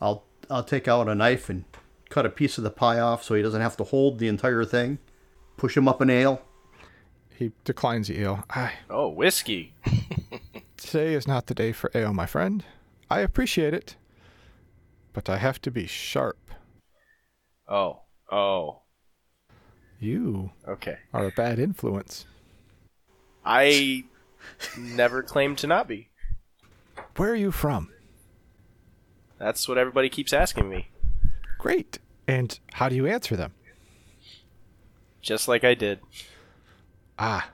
I'll I'll take out a knife and cut a piece of the pie off so he doesn't have to hold the entire thing. Push him up an ale. He declines the ale. I Oh, whiskey. [laughs] today is not the day for ale, my friend. I appreciate it, but I have to be sharp. Oh. Oh. You Okay. are a bad influence. I never claimed to not be. Where are you from? That's what everybody keeps asking me. Great. And how do you answer them? Just like I did. Ah,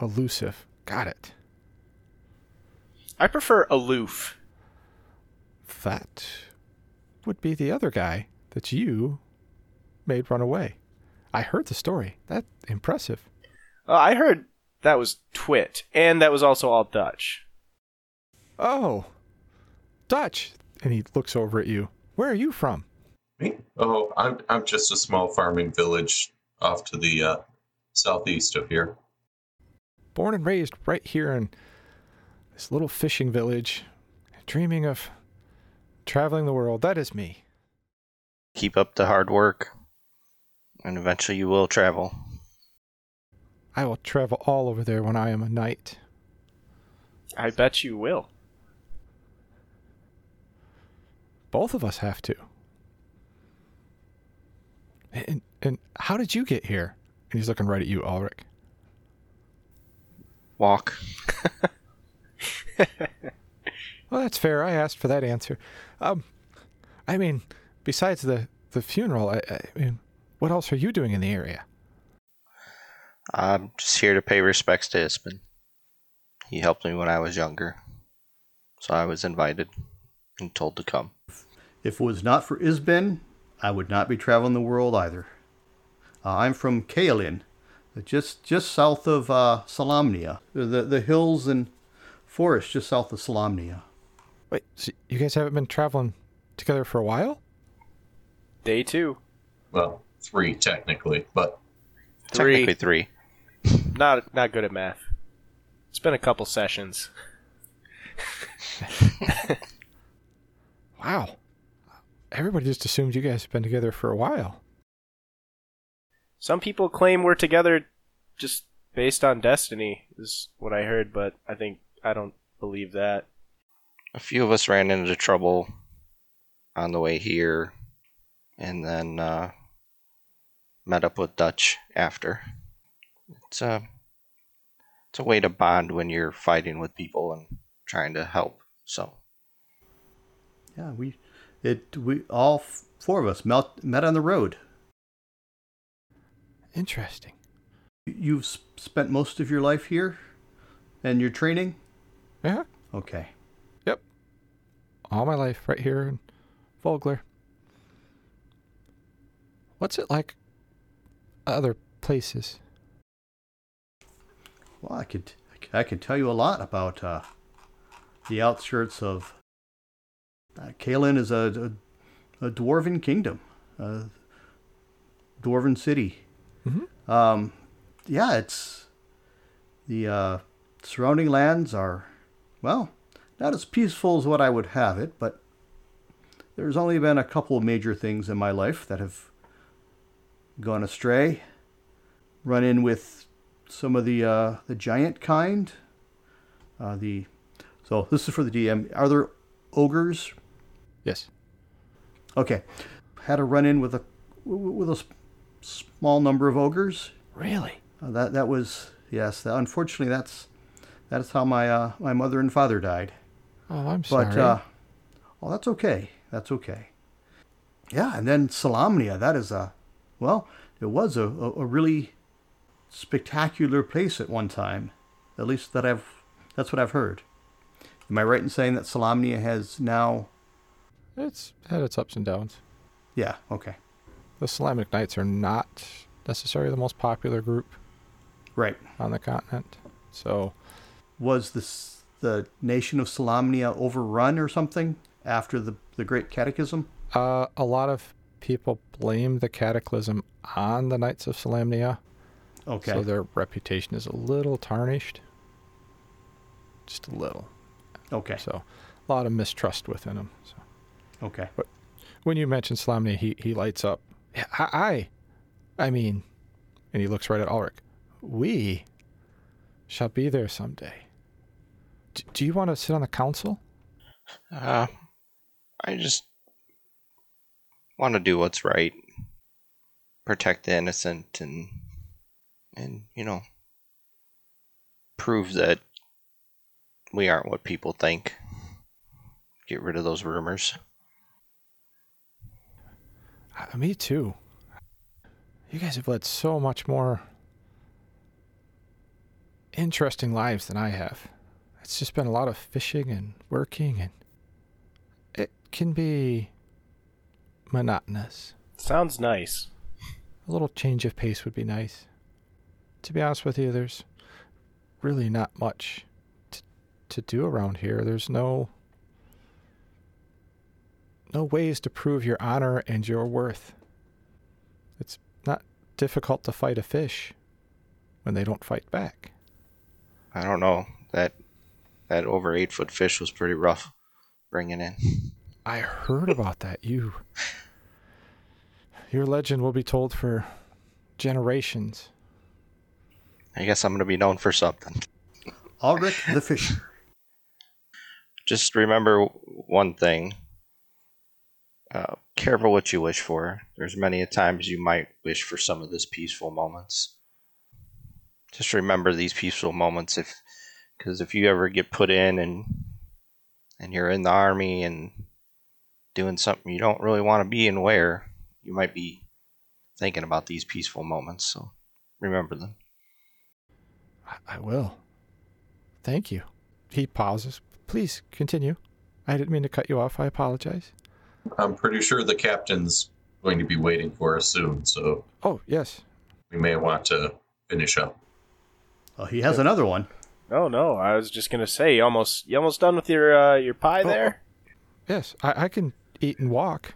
elusive. Got it. I prefer aloof. That would be the other guy that you made run away. I heard the story. That impressive. Uh, I heard that was Twit, and that was also all Dutch. Oh, Dutch. And he looks over at you. Where are you from? Me? Oh, I'm I'm just a small farming village off to the uh, southeast of here. Born and raised right here in this little fishing village, dreaming of traveling the world. That is me. Keep up the hard work, and eventually you will travel. I will travel all over there when I am a knight. I bet you will. Both of us have to. And, and how did you get here? And he's looking right at you, Ulrich. Walk. [laughs] Well, that's fair. I asked for that answer. Um, I mean, besides the, the funeral, I, I mean, what else are you doing in the area? I'm just here to pay respects to Ispin. He helped me when I was younger, so I was invited and told to come. If it was not for Ispin, I would not be traveling the world either. Uh, I'm from Kayolin, just just south of uh, Solamnia, the the hills and forest just south of Solamnia. Wait, so you guys haven't been traveling together for a while? Day two. Well, three technically, but Three. Technically three. [laughs] Not not good at math. It's been a couple sessions. [laughs] Wow. Everybody just assumed you guys have been together for a while. Some people claim we're together just based on destiny, is what I heard, but I think I don't believe that. A few of us ran into trouble on the way here, and then uh, met up with Dutch after. It's a it's a way to bond when you're fighting with people and trying to help. So Yeah, we it we all f- four of us met met on the road. Interesting. You've spent most of your life here, and your training. Yeah. Okay. All my life right here in Vogler. What's it like other places? Well, I could I could tell you a lot about uh, the outskirts of. Uh, Kayolin is a, a, a dwarven kingdom, a dwarven city. Mhm. Um, yeah, it's the uh, surrounding lands are well not as peaceful as what I would have it, but there's only been a couple of major things in my life that have gone astray. Run in with some of the uh, the giant kind. Uh, the so this is for the DM. Are there ogres? Yes. Okay, had a run in with a with a small number of ogres. Really? Uh, that that was yes. That, unfortunately, that's That is how my uh, my mother and father died. Oh, I'm sorry. But uh, well, that's okay. That's okay. Yeah, and then Solamnia. That is a well, it was a, a, a really spectacular place at one time. At least that I've that's what I've heard. Am I right in saying that Solamnia has now? it's had its ups and downs. Yeah. Okay. The Solamnic Knights are not necessarily the most popular group Right. on the continent. So, Was this the nation of Solamnia overrun or something after the the Great Cataclysm? uh, a lot of people blame the cataclysm on the Knights of Solamnia. Okay. So their reputation is a little tarnished. Just a little. okay. So, a lot of mistrust within them. So, Okay. when you mention Solamnia, he, he lights up. I, I, I mean, and he looks right at Ulrich. We shall be there someday. Do you want to sit on the council? Uh, I just want to do what's right, protect the innocent, and and you know, prove that we aren't what people think. Get rid of those rumors. Uh, me too. You guys have led so much more interesting lives than I have. It's just been a lot of fishing and working, and it can be monotonous. Sounds nice. A little change of pace would be nice. To be honest with you, there's really not much to, to do around here. There's no no ways to prove your honor and your worth. It's not difficult to fight a fish when they don't fight back. I don't know that that over eight foot fish was pretty rough bringing in. I heard about that. You your legend will be told for generations. I guess I'm gonna be known for something. Ulrich the fish. [laughs] Just remember one thing. Uh, careful what you wish for. There's many a times you might wish for some of this peaceful moments. Just remember these peaceful moments, if because if you ever get put in and and you're in the army and doing something you don't really want to be in, where you might be thinking about these peaceful moments. So remember them. I- I will. Thank you. He pauses. Please continue. I didn't mean to cut you off. I apologize. I'm pretty sure the captain's going to be waiting for us soon, so Oh, yes. we may want to finish up. Oh, he has another one. Oh no, I was just gonna say, you almost you almost done with your uh, your pie Oh, there. Yes. I, I can eat and walk.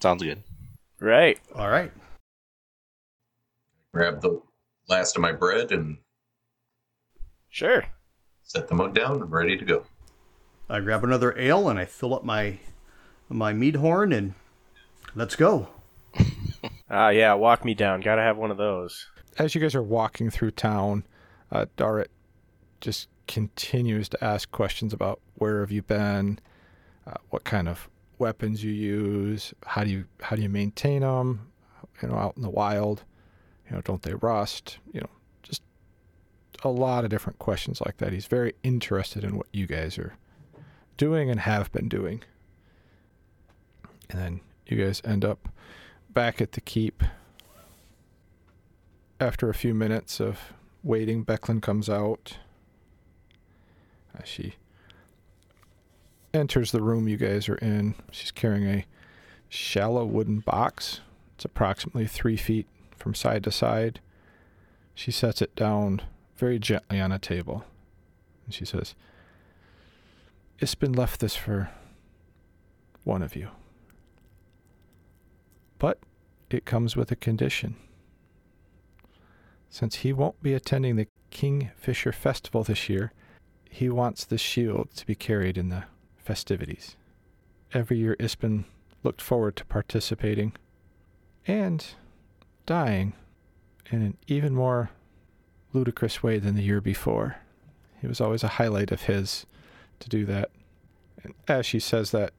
Sounds good. Right. All right. Grab the last of my bread and Sure. set the mug down I'm ready to go. I grab another ale and I fill up my my mead horn and let's go. Ah, yeah. Walk me down. Gotta have one of those. As you guys are walking through town, uh, just continues to ask questions about where have you been, uh, what kind of weapons you use, how do you how do you maintain them, you know, out in the wild, you know, don't they rust, you know, just a lot of different questions like that. He's very interested in what you guys are doing and have been doing. And then you guys end up back at the keep. After a few minutes of waiting, Becklin comes out. She enters the room you guys are in. She's carrying a shallow wooden box. It's approximately three feet from side to side. She sets it down very gently on a table. And she says, It's been left this for one of you. But it comes with a condition. Since he won't be attending the Kingfisher Festival this year, he wants the shield to be carried in the festivities. Every year, Ispin looked forward to participating and dying in an even more ludicrous way than the year before. It was always a highlight of his to do that. And as she says that,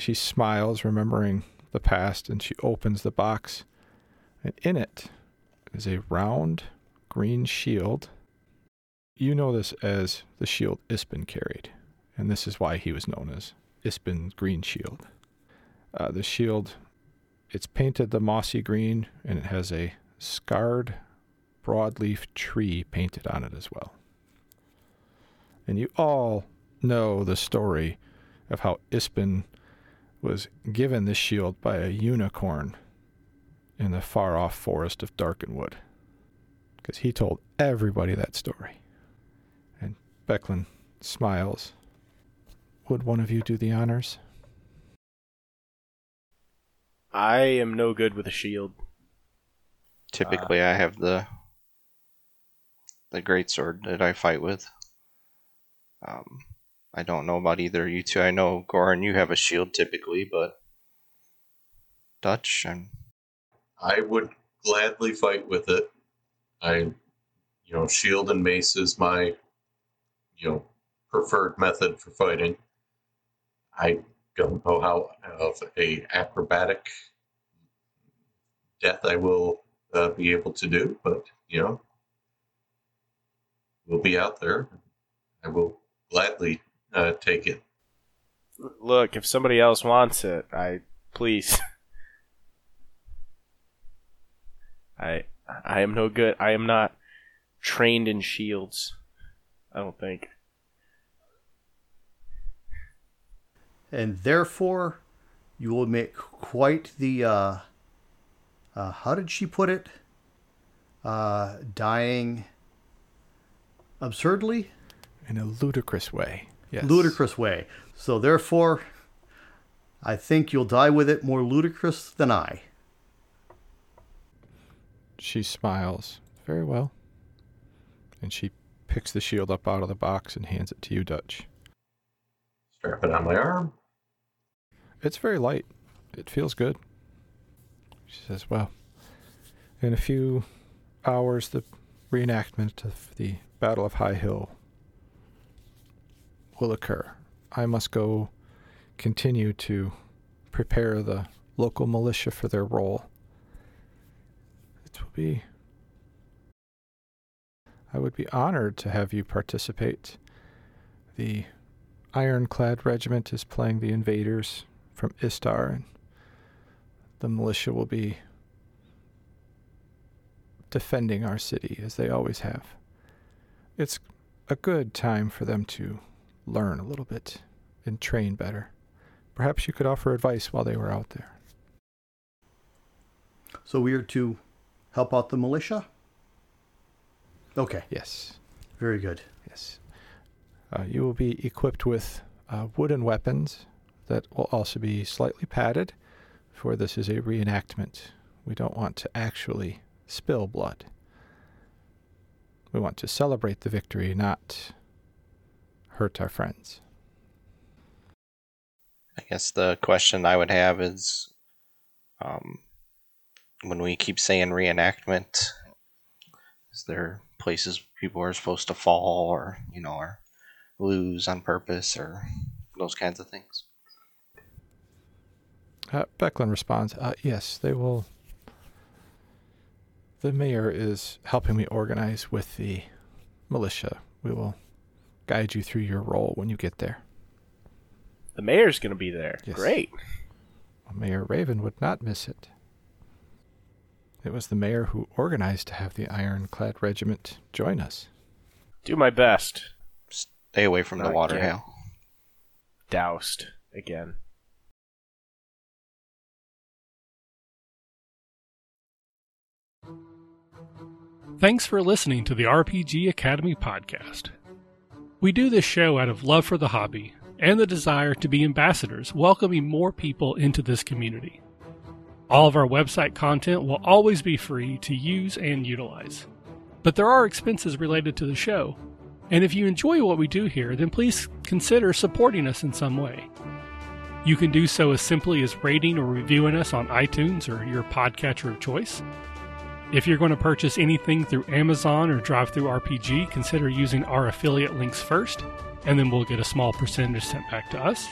she smiles, remembering the past, and she opens the box. And in it is a round green shield You know this as the shield Ispin carried, and this is why he was known as Ispin's Green Shield. Uh, the shield, it's painted the mossy green, and it has a scarred broadleaf tree painted on it as well. And you all know the story of how Ispin was given this shield by a unicorn in the far off forest of Darkenwood. Because he told everybody that story. And Becklin smiles. Would one of you do the honors? I am no good with a shield. Typically, I have the the great sword that I fight with. Um, I don't know about either of you two. I know Goren, you have a shield typically, but Dutch and I would gladly fight with it. I, you know, shield and mace is my, you know, preferred method for fighting. I don't know how of a acrobatic death I will uh, be able to do, but you know, we'll be out there. I will gladly uh, take it. Look, if somebody else wants it, I please. [laughs] I I am no good. I am not trained in shields. I don't think. and therefore you will make quite the uh, uh, how did she put it uh, dying absurdly In a ludicrous way. Yes. ludicrous way so therefore i think you'll die with it more ludicrous than i She smiles. Very well. And she picks the shield up out of the box and hands it to you, Dutch. Strap it on my arm. It's very light. It feels good. She says, Well, in a few hours, the reenactment of the Battle of High Hill will occur. I must go continue to prepare the local militia for their role. It will be. I would be honored to have you participate. The Ironclad Regiment is playing the invaders from Istar, and the militia will be defending our city as they always have. It's a good time for them to learn a little bit and train better. Perhaps you could offer advice while they were out there. so we are to help out the militia okay Yes, very good yes. Uh, you will be equipped with uh, wooden weapons that will also be slightly padded, for this is a reenactment. We don't want to actually spill blood. We want to celebrate the victory, not hurt our friends. I guess the question I would have is um, when we keep saying reenactment, is there places people are supposed to fall or, you know, or lose on purpose or those kinds of things? Uh, Becklin responds, uh, Yes, they will. The mayor is helping me organize with the militia. We will guide you through your role when you get there. The mayor's going to be there. Yes. Great. Mayor Raven would not miss it. It was the mayor who organized to have the Ironclad Regiment join us. Do my best. Stay away from the water yet. hail. Doused again. Thanks for listening to the RPG Academy podcast. We do this show out of love for the hobby and the desire to be ambassadors, welcoming more people into this community. All of our website content will always be free to use and utilize. But there are expenses related to the show, and if you enjoy what we do here, then please consider supporting us in some way. You can do so as simply as rating or reviewing us on iTunes or your podcatcher of choice. If you're going to purchase anything through Amazon or DriveThruRPG, consider using our affiliate links first, and then we'll get a small percentage sent back to us.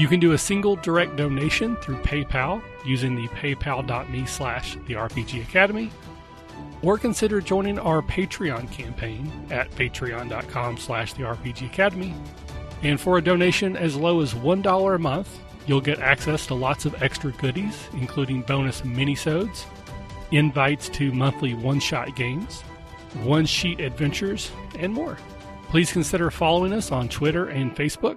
You can do a single direct donation through PayPal using the paypal.me slash the RPG Academy. or consider joining our Patreon campaign at patreon.com slash the RPG Academy. And for a donation as low as $1 a month, you'll get access to lots of extra goodies, including bonus minisodes, invites to monthly one-shot games, one-sheet adventures, and more. Please consider following us on Twitter and Facebook,